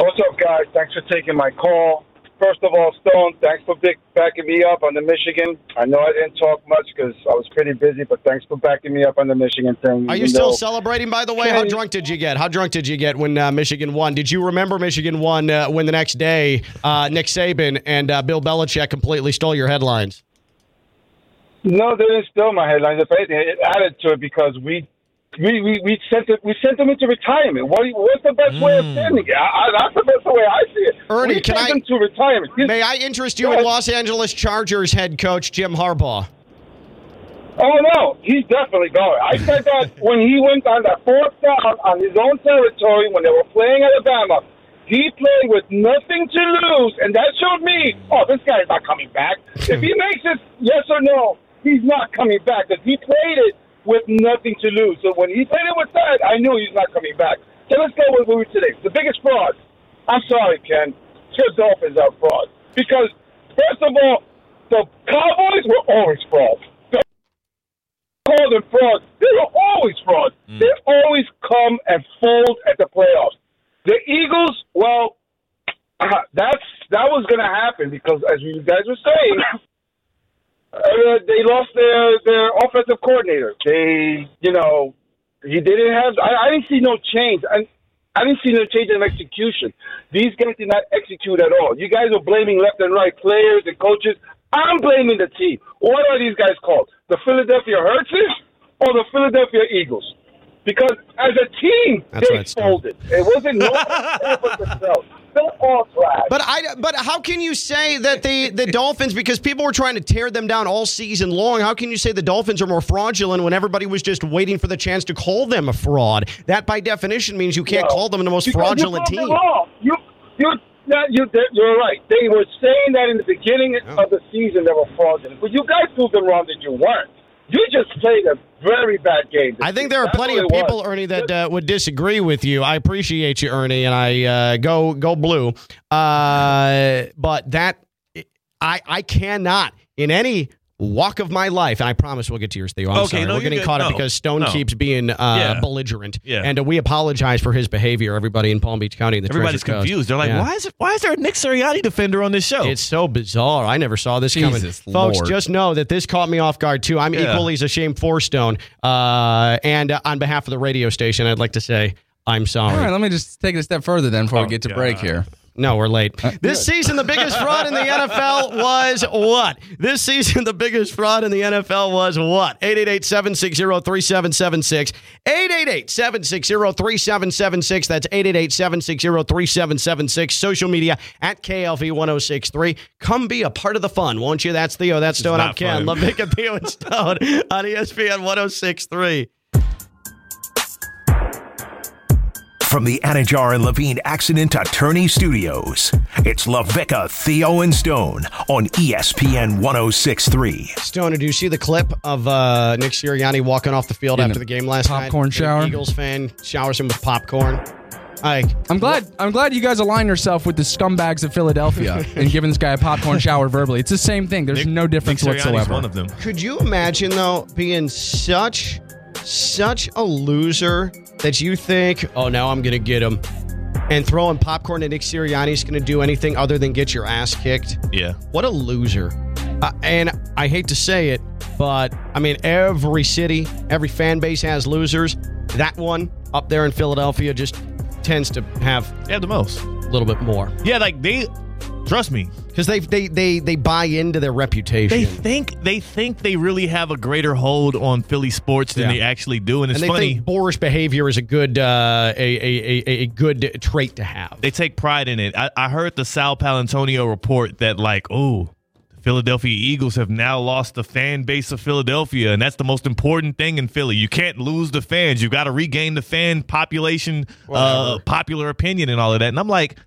What's up, guys? Thanks for taking my call. First of all, Stone, thanks for big, backing me up on the Michigan. I know I didn't talk much because I was pretty busy, but thanks for backing me up on the Michigan thing. Are you still celebrating, by the way? How drunk did you get? How drunk did you get when uh, Michigan won? Did you remember Michigan won uh, when the next day uh, Nick Saban and uh, Bill Belichick completely stole your headlines? No, they didn't steal my headlines. If anything, it added to it because we. We, we, we sent it, we sent them into retirement. What, what's the best way of hmm. sending it? I, I, that's the best way I see it. Ernie, we can I- them to retirement. This- May I interest you in. Los Angeles Chargers head coach Jim Harbaugh? Oh no, he's definitely going. I said that when he went on that fourth down on his own territory when they were playing Alabama. He played with nothing to lose, and that showed me, oh, this guy's not coming back. if he makes it yes or no, he's not coming back because he played it with nothing to lose. So when he played it with that, I knew he's not coming back. So let's go with Louis today. The biggest fraud. I'm sorry, Ken. The Dolphins are fraud because first of all, the Cowboys were always fraud. call call them frauds. They were always fraud. Mm. They always come and fold at the playoffs. The Eagles, well, uh, that's that was going to happen because, as you guys were saying, uh, they lost their their offensive coordinator. They, you know, he didn't have. I, I didn't see no change. I, I didn't see no change in execution. These guys did not execute at all. You guys are blaming left and right players and coaches. I'm blaming the team. What are these guys called? The Philadelphia Hertzes or the Philadelphia Eagles? Because as a team, That's they folded. It wasn't no but themselves. But I but how can you say that the the Dolphins because people were trying to tear them down all season long? How can you say the Dolphins are more fraudulent when everybody was just waiting for the chance to call them a fraud? That by definition means you can't No. call them the most fraudulent team. You, you, you, you're right. They were saying that in the beginning of the season they were fraudulent, but you guys proved them wrong that you weren't. You just played a very bad game. I think there are That's plenty of was. people, Ernie, that uh, would disagree with you. I appreciate you, Ernie, and I uh, go go blue. Uh, but that I I cannot in any walk of my life, and I promise we'll get to yours, Theo. I'm Okay, sorry, no, we're getting good. caught up No, because Stone no. keeps being uh, Yeah. belligerent, Yeah. and uh, we apologize for his behavior. Everybody in Palm Beach County, and the Everybody's Treasure Coast. confused. They're like, Yeah. why is it, why is there a Nick Sirianni defender on this show? It's so bizarre. I never saw this Jesus coming. Folks, just know that this caught me off guard too. I'm Yeah. equally as ashamed for Stone. Uh, and uh, on behalf of the radio station, I'd like to say I'm sorry. All right, let me just take it a step further then before Oh, we get to God. break here. No, we're late. this season, the biggest fraud in the NFL was what? This season, the biggest fraud in the NFL was what? 888-760-3776. 888-760-3776. That's 888-760-3776. Social media at KLV1063. Come be a part of the fun, won't you? That's Theo. That's Stone. I'm Ken. fun. LaVicka and Theo and Stone on ESPN 1063. From the Anidjar and Levine Accident Attorney Studios, it's LaVicka, Theo, and Stone on ESPN 1063. Stone, did you see the clip of uh, Nick Sirianni walking off the field In after a the game last night? popcorn The shower? Eagles fan showers him with popcorn. Like, I'm glad. I'm glad you guys align yourself with the scumbags of Philadelphia and giving this guy a popcorn shower verbally. It's the same thing. There's no difference Nick whatsoever. one of them. could you imagine though being such, such a loser that you think, oh, now I'm gonna get him, and throwing popcorn at Nick Sirianni's gonna do anything other than get your ass kicked? Yeah. What a loser. Uh, and I hate to say it, but I mean, every city, every fan base has losers. That one up there in Philadelphia just tends to have have the most. a little bit more Yeah, like they trust me. Because they, they they they buy into their reputation. They think they think they really have a greater hold on Philly sports than Yeah. they actually do, and it's and they funny. think boorish behavior is a good uh, a, a, a, a good trait to have. they take pride in it. I, I heard the Sal Paolantonio report that like, oh, the Philadelphia Eagles have now lost the fan base of Philadelphia, and that's the most important thing in Philly. You can't lose the fans. You got to regain the fan population, uh, popular opinion, and all of that. And I'm like,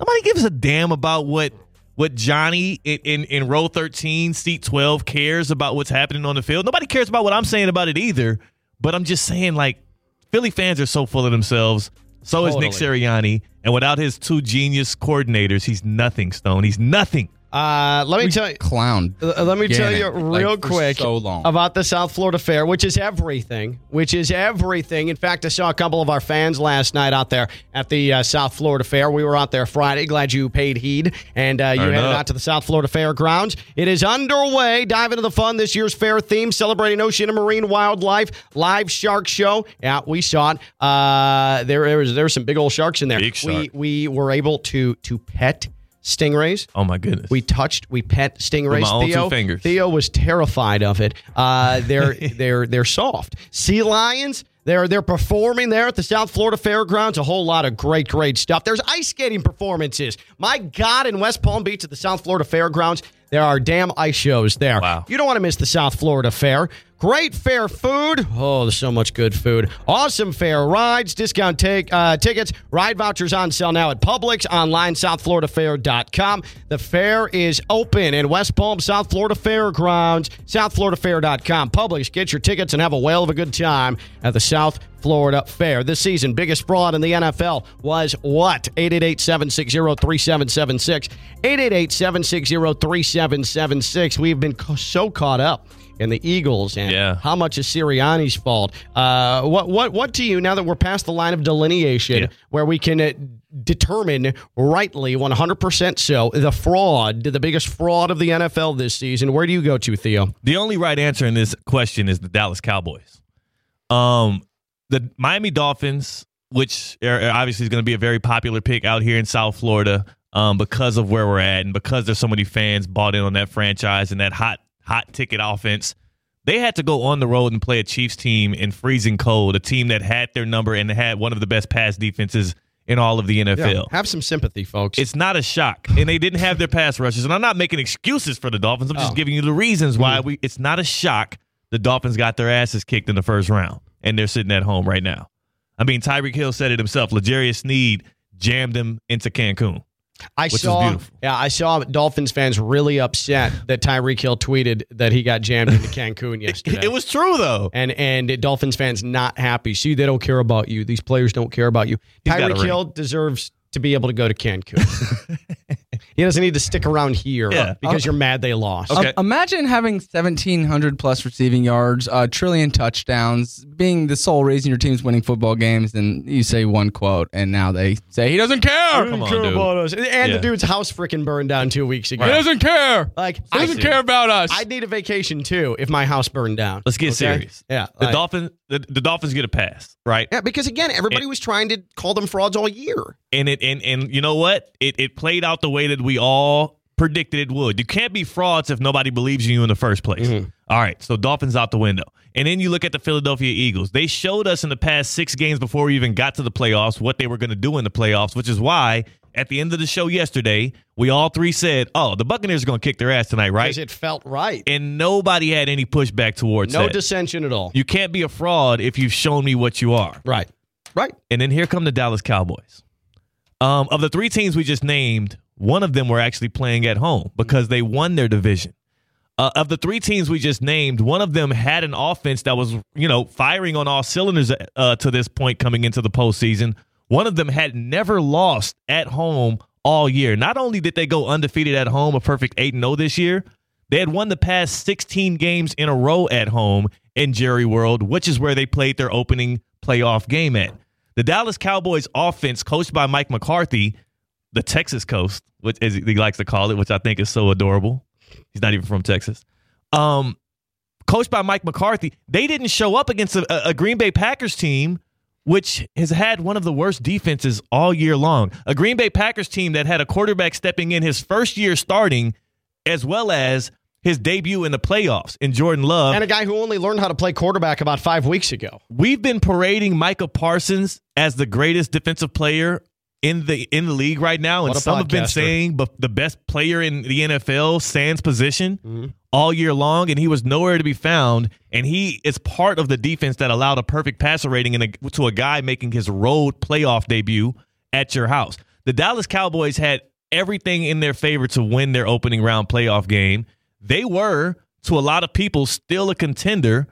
nobody gives a damn about what. What Johnny in, in, in row 13, seat 12 cares about what's happening on the field. Nobody cares about what I'm saying about it either. But I'm just saying, like, Philly fans are so full of themselves. So is Nick Totally. Sirianni. And without his two genius coordinators, he's nothing, Stone. He's nothing. Uh, let me We tell you. clown. Let me tell you real for quick so long. about the South Florida Fair, which is everything. Which is everything. In fact, I saw a couple of our fans last night out there at the uh, South Florida Fair. We were out there Friday. Glad you paid heed and uh, you Turn headed up. out to the South Florida Fairgrounds. It is underway. Dive into the fun. This year's fair theme celebrating ocean and marine wildlife. Live shark show. Yeah, we saw it. Uh, there, there was there were some big old sharks in there. Big We shark. we were able to to pet stingrays. Oh, my goodness. We touched, we pet stingrays. With my own two Theo, fingers. Theo was terrified of it. Uh, they're they're they're soft. Sea lions. They're they're performing there at the South Florida Fairgrounds. A whole lot of great great stuff. There's ice skating performances. My God, in West Palm Beach at the South Florida Fairgrounds, there are damn ice shows there. Wow. You don't want to miss the South Florida Fair. Great fair food. Oh, there's so much good food. Awesome fair rides, discount take, uh, tickets, ride vouchers on sale now at Publix, online, southfloridafair.com. The fair is open in West Palm, South Florida Fairgrounds, southfloridafair.com. Publix, get your tickets and have a whale of a good time at the South Florida Fair. This season, biggest fraud in the NFL was what? 888-760-3776. 888-760-3776. We've been so caught up and the Eagles, and Yeah. how much is Sirianni's fault? Uh, what what what do you now that we're past the line of delineation Yeah. where we can uh, determine rightly, one hundred percent so, the fraud, the biggest fraud of the NFL this season? Where do you go to, Theo? The only right answer in this question is the Dallas Cowboys. Um, the Miami Dolphins, which are, obviously is going to be a very popular pick out here in South Florida, um, because of where we're at and because there's so many fans bought in on that franchise and that hot hot ticket offense. They had to go on the road and play a Chiefs team in freezing cold, a team that had their number and had one of the best pass defenses in all of the NFL. Have some sympathy, folks. It's not a shock, and they didn't have their pass rushes. And I'm not making excuses for the Dolphins. I'm just Oh. giving you the reasons why mm-hmm. we. It's not a shock. The Dolphins got their asses kicked in the first round, and they're sitting at home right now. I mean, Tyreek Hill said it himself. L'Jarius Sneed jammed him into Cancun. I saw, yeah, I saw Dolphins fans really upset that Tyreek Hill tweeted that he got jammed into Cancun yesterday. It was true though. and and Dolphins fans not happy. See, they don't care about you. These players don't care about you. Tyreek. Hill deserves to be able to go to Cancun. he doesn't need to stick around here Yeah. because you're mad they lost. Okay. Um, imagine having 1,700 plus receiving yards, a trillion touchdowns, being the sole reason your team's winning football games, and you say one quote, and now they say he doesn't care. Come on, Care dude. about us. And Yeah. the dude's house freaking burned down two weeks ago. He doesn't care. Like He doesn't care about us. I'd need a vacation too if my house burned down. Let's get Okay? serious. Yeah, The like- Dolphins. The, the Dolphins get a pass, right? Yeah, because again, everybody was trying to call them frauds all year. and it and and you know what? It it played out the way that we all predicted it would. You can't be frauds if nobody believes in you in the first place. Mm-hmm. All right, so Dolphins out the window. And then you look at the Philadelphia Eagles. They showed us in the past 6 games before we even got to the playoffs what they were going to do in the playoffs, which is why at the end of the show yesterday, we all three said, "Oh, the Buccaneers are going to kick their ass tonight, right?" Because it felt right. And nobody had any pushback towards it. No that. dissension at all. you can't be a fraud if you've shown me what you are. Right. Right. And then here come the Dallas Cowboys. Um, of the three teams we just named, one of them were actually playing at home because they won their division. Uh, of the three teams we just named, one of them had an offense that was, you know, firing on all cylinders uh, to this point coming into the postseason. One of them had never lost at home all year. Not only did they go undefeated at home, a perfect 8 0 this year, they had won the past 16 games in a row at home in Jerry World, which is where they played their opening playoff game at. The Dallas Cowboys offense, coached by Mike McCarthy, the Texas coast, which as he likes to call it, which I think is so adorable. He's not even from Texas. Um, coached by Mike McCarthy, they didn't show up against a, a Green Bay Packers team, which has had one of the worst defenses all year long. A Green Bay Packers team that had a quarterback stepping in his first year starting, as well as his debut in the playoffs in Jordan Love. And a guy who only learned how to play quarterback about five weeks ago. We've been parading Micah Parsons as the greatest defensive player in the in the league right now, and some have been saying but the best player in the NFL, sans position, Mm-hmm. all year long, and he was nowhere to be found. And he is part of the defense that allowed a perfect passer rating in a, to a guy making his road playoff debut at your house. The Dallas Cowboys had everything in their favor to win their opening round playoff game. They were, to a lot of people, still a contender,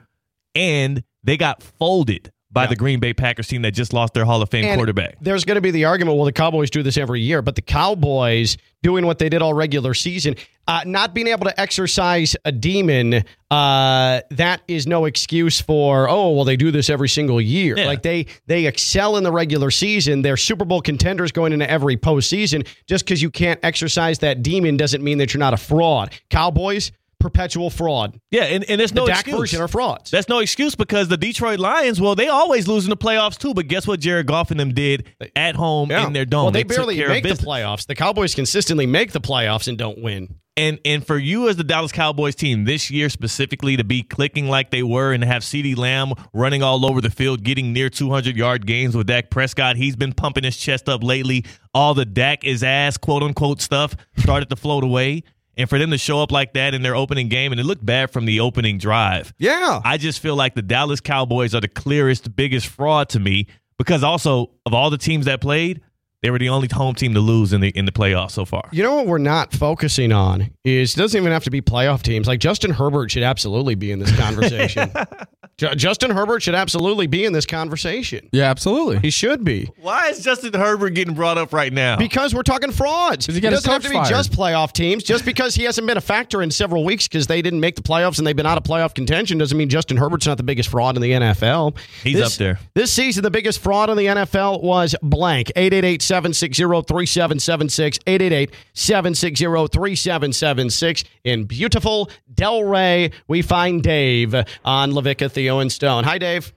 and they got folded by the Green Bay Packers team that just lost their Hall of Fame And quarterback. There's going to be the argument, well, the Cowboys do this every year, but the Cowboys doing what they did all regular season, uh, not being able to exercise a demon, uh, that is no excuse for, oh, well, they do this every single year. Yeah. Like they they excel in the regular season. They're Super Bowl contenders going into every postseason. Just because you can't exercise that demon doesn't mean that you're not a fraud. Cowboys, perpetual fraud. Yeah, and, and there's The no Dak excuse. version are frauds. That's no excuse because the Detroit Lions, well, they always lose in the playoffs too. But guess what Jared Goff and them did at home in their dome? Well, they, took barely make the playoffs. The Cowboys consistently make the playoffs and don't win. And and for you as the Dallas Cowboys team this year specifically to be clicking like they were and have CeeDee Lamb running all over the field, getting near 200 yard games with Dak Prescott, he's been pumping his chest up lately. All the Dak is ass quote unquote stuff started to float away. And for them to show up like that in their opening game, and it looked bad from the opening drive. Yeah. I just feel like the Dallas Cowboys are the clearest, biggest fraud to me because also of all the teams that played, they were the only home team to lose in the in the playoffs so far. You know what we're not focusing on is it doesn't even have to be playoff teams. Like Justin Herbert should absolutely be in this conversation. J- Justin Herbert should absolutely be in this conversation. Yeah, absolutely. He should be. Why is Justin Herbert getting brought up right now? Because we're talking frauds. he It doesn't have to be fired. just playoff teams. Just because he hasn't been a factor in several weeks because they didn't make the playoffs and they've been out of playoff contention doesn't mean Justin Herbert's not the biggest fraud in the NFL. He's This- up there. This season, the biggest fraud in the NFL was blank. 888-760-3776. 888-760-3776. In beautiful Delray, we find Dave on LaVicka, And Stone. Hi, Dave.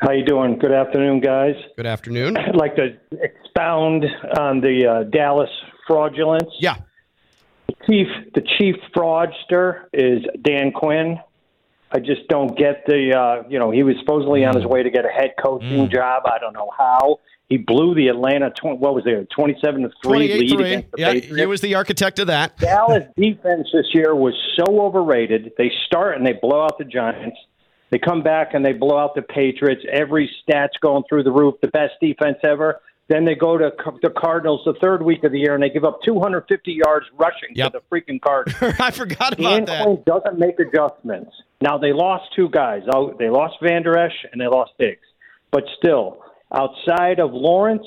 How you doing? Good afternoon, guys. Good afternoon. I'd like to expound on the uh, Dallas fraudulence. Yeah. The chief, the chief fraudster is Dan Quinn. I just don't get the, uh, you know, he was supposedly on his way to get a head coaching job. I don't know how. He blew the Atlanta, tw- what was there, 27 to 3 lead 28-3. against the Yeah, Patriots. he was the architect of that. Dallas defense this year was so overrated. They start and they blow out the Giants. They come back and they blow out the Patriots. Every stat's going through the roof. The best defense ever. Then they go to the Cardinals the third week of the year and they give up 250 yards rushing Yep. to the freaking Cardinals. I forgot about Dan that. Quinn doesn't make adjustments. Now they lost two guys. Oh, They lost Vander Esch and they lost Diggs. But still, outside of Lawrence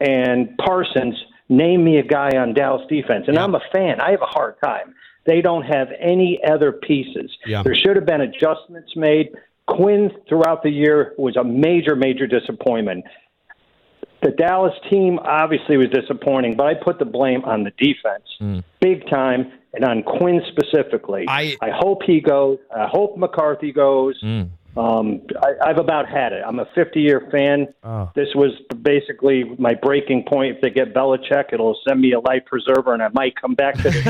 and Parsons, name me a guy on Dallas defense. And I'm a fan. I have a hard time. They don't have any other pieces. Yeah. There should have been adjustments made. Quinn throughout the year was a major, major disappointment. The Dallas team obviously was disappointing, but I put the blame on the defense, hmm. big time, and on Quinn specifically. I- I hope he goes. I hope McCarthy goes. Hmm. Um, I, I've about had it. I'm a 50 year fan. This was basically my breaking point. If they get Belichick, it'll send me a life preserver, and I might come back to this.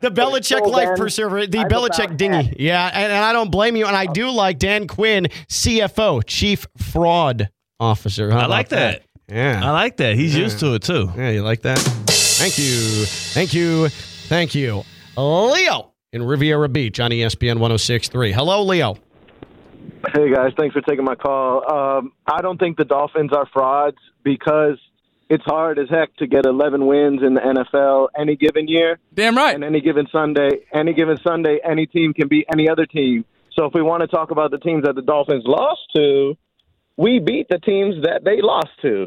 The Belichick until life then, preserver, the I've Belichick about dinghy. had. Yeah, and, and I don't blame you. And I do like Dan Quinn, CFO, Chief Fraud Officer. How I like that. Yeah. I like that. He's used to it too. Yeah, you like that? Thank you. Thank you. Thank you. Leo in Riviera Beach on ESPN 1063. Hello, Leo. Hey guys, thanks for taking my call. Um, I don't think the Dolphins are frauds because it's hard as heck to get 11 wins in the NFL any given year. Damn right. And any given Sunday, any given Sunday, any team can beat any other team. So if we want to talk about the teams that the Dolphins lost to, we beat the teams that they lost to.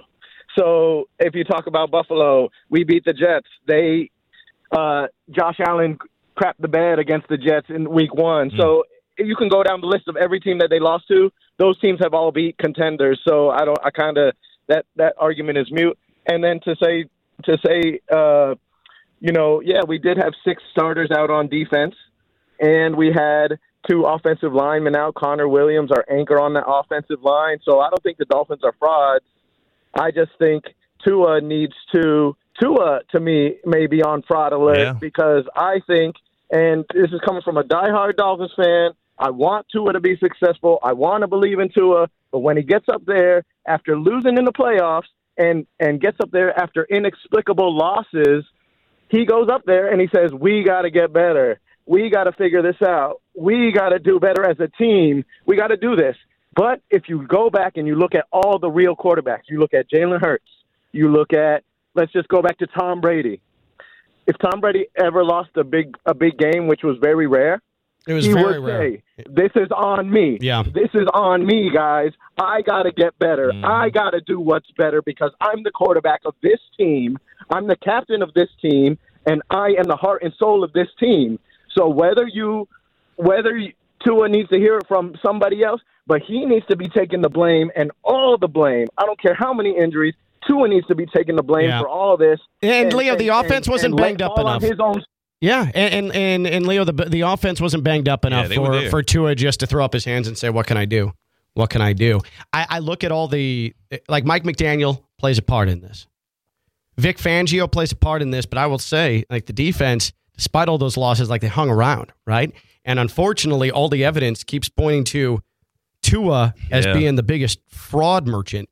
So if you talk about Buffalo, we beat the Jets. They uh, Josh Allen crapped the bed against the Jets in Week One. So you can go down the list of every team that they lost to. Those teams have all beat contenders. So I don't. I kind of that that argument is mute. And then to say to say, uh, you know, yeah, we did have six starters out on defense, and we had two offensive linemen out. Connor Williams, our anchor on that offensive line. So I don't think the Dolphins are frauds. I just think Tua needs to Tua to me may be on fraud alert Yeah. because I think, and this is coming from a diehard Dolphins fan. I want Tua to be successful. I want to believe in Tua, but when he gets up there after losing in the playoffs and and gets up there after inexplicable losses, he goes up there and he says, "We got to get better. We got to figure this out. We got to do better as a team. We got to do this." But if you go back and you look at all the real quarterbacks, you look at Jalen Hurts, you look at let's just go back to Tom Brady. If Tom Brady ever lost a big a big game, which was very rare, It was he very would rare. say, "This is on me. Yeah. This is on me, guys. I got to get better. Mm-hmm. I got to do what's better because I'm the quarterback of this team. I'm the captain of this team, and I am the heart and soul of this team. So whether you, whether you, Tua needs to hear it from somebody else, but he needs to be taking the blame and all the blame. I don't care how many injuries. Tua needs to be taking the blame Yeah. for all this. And, Leo, the offense wasn't and let banged up fall on enough. His own Yeah, and and and, and Leo, the the offense wasn't banged up enough were for for Tua just to throw up his hands and say, "What can I do? What can I do?" I, I look at all the like Mike McDaniel plays a part in this. Vic Fangio plays a part in this, but I will say, like the defense, despite all those losses, like they hung around, right? And unfortunately, all the evidence keeps pointing to Tua as Yeah. being the biggest fraud merchant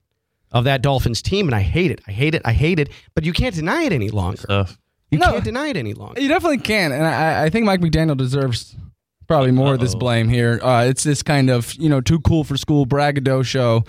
of that Dolphins team, and I hate it. I hate it. I hate it. But you can't deny it any longer. Stuff. You No. can't deny it any longer. You definitely can, and I, I think Mike McDaniel deserves probably more of this blame here. Uh, it's this kind of you know too cool for school braggadocio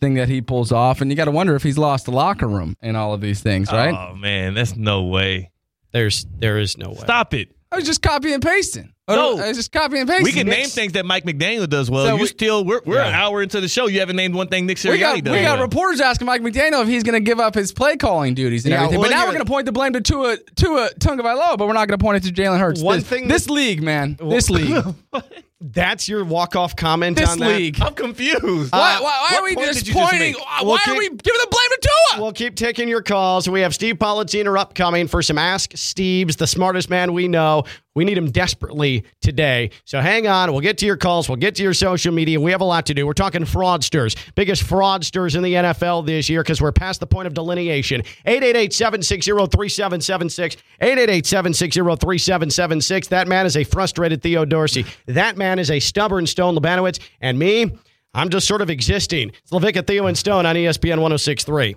thing that he pulls off, and you got to wonder if he's lost the locker room and all of these things, right? Oh man, that's no way. There's there is no way. Stop it. I was just copy and pasting. Oh, No. it's just copy and paste. We can Nick's- name things that Mike McDaniel does well. So you we- still we're, we're an hour into the show. You haven't named one thing Nick Sirianni We got, does we got well. reporters asking Mike McDaniel if he's going to give up his play calling duties and Yeah, everything. well, but now we're going to point the blame to Tua, Tua Tagovailoa, but we're not going to point it to Jalen Hurts. One this, thing this league, man, this league, That's your walk off comment this on that? league. I'm confused. why, uh, why, why what are we point just did you just pointing? why We'll are keep- we giving the blame to Tua? We'll keep taking your calls. We have Steve Politziner upcoming for some Ask Steve's, the smartest man we know. We need him desperately today. So hang on. We'll get to your calls. We'll get to your social media. We have a lot to do. We're talking fraudsters, biggest fraudsters in the NFL this year because we're past the point of delineation. 888 760 3776. 888 760 3776. That man is a frustrated Theo Dorsey. That man is a stubborn Stone Lebanowitz. And me, I'm just sort of existing. It's LaVicka, Theo, and Stone on ESPN 1063.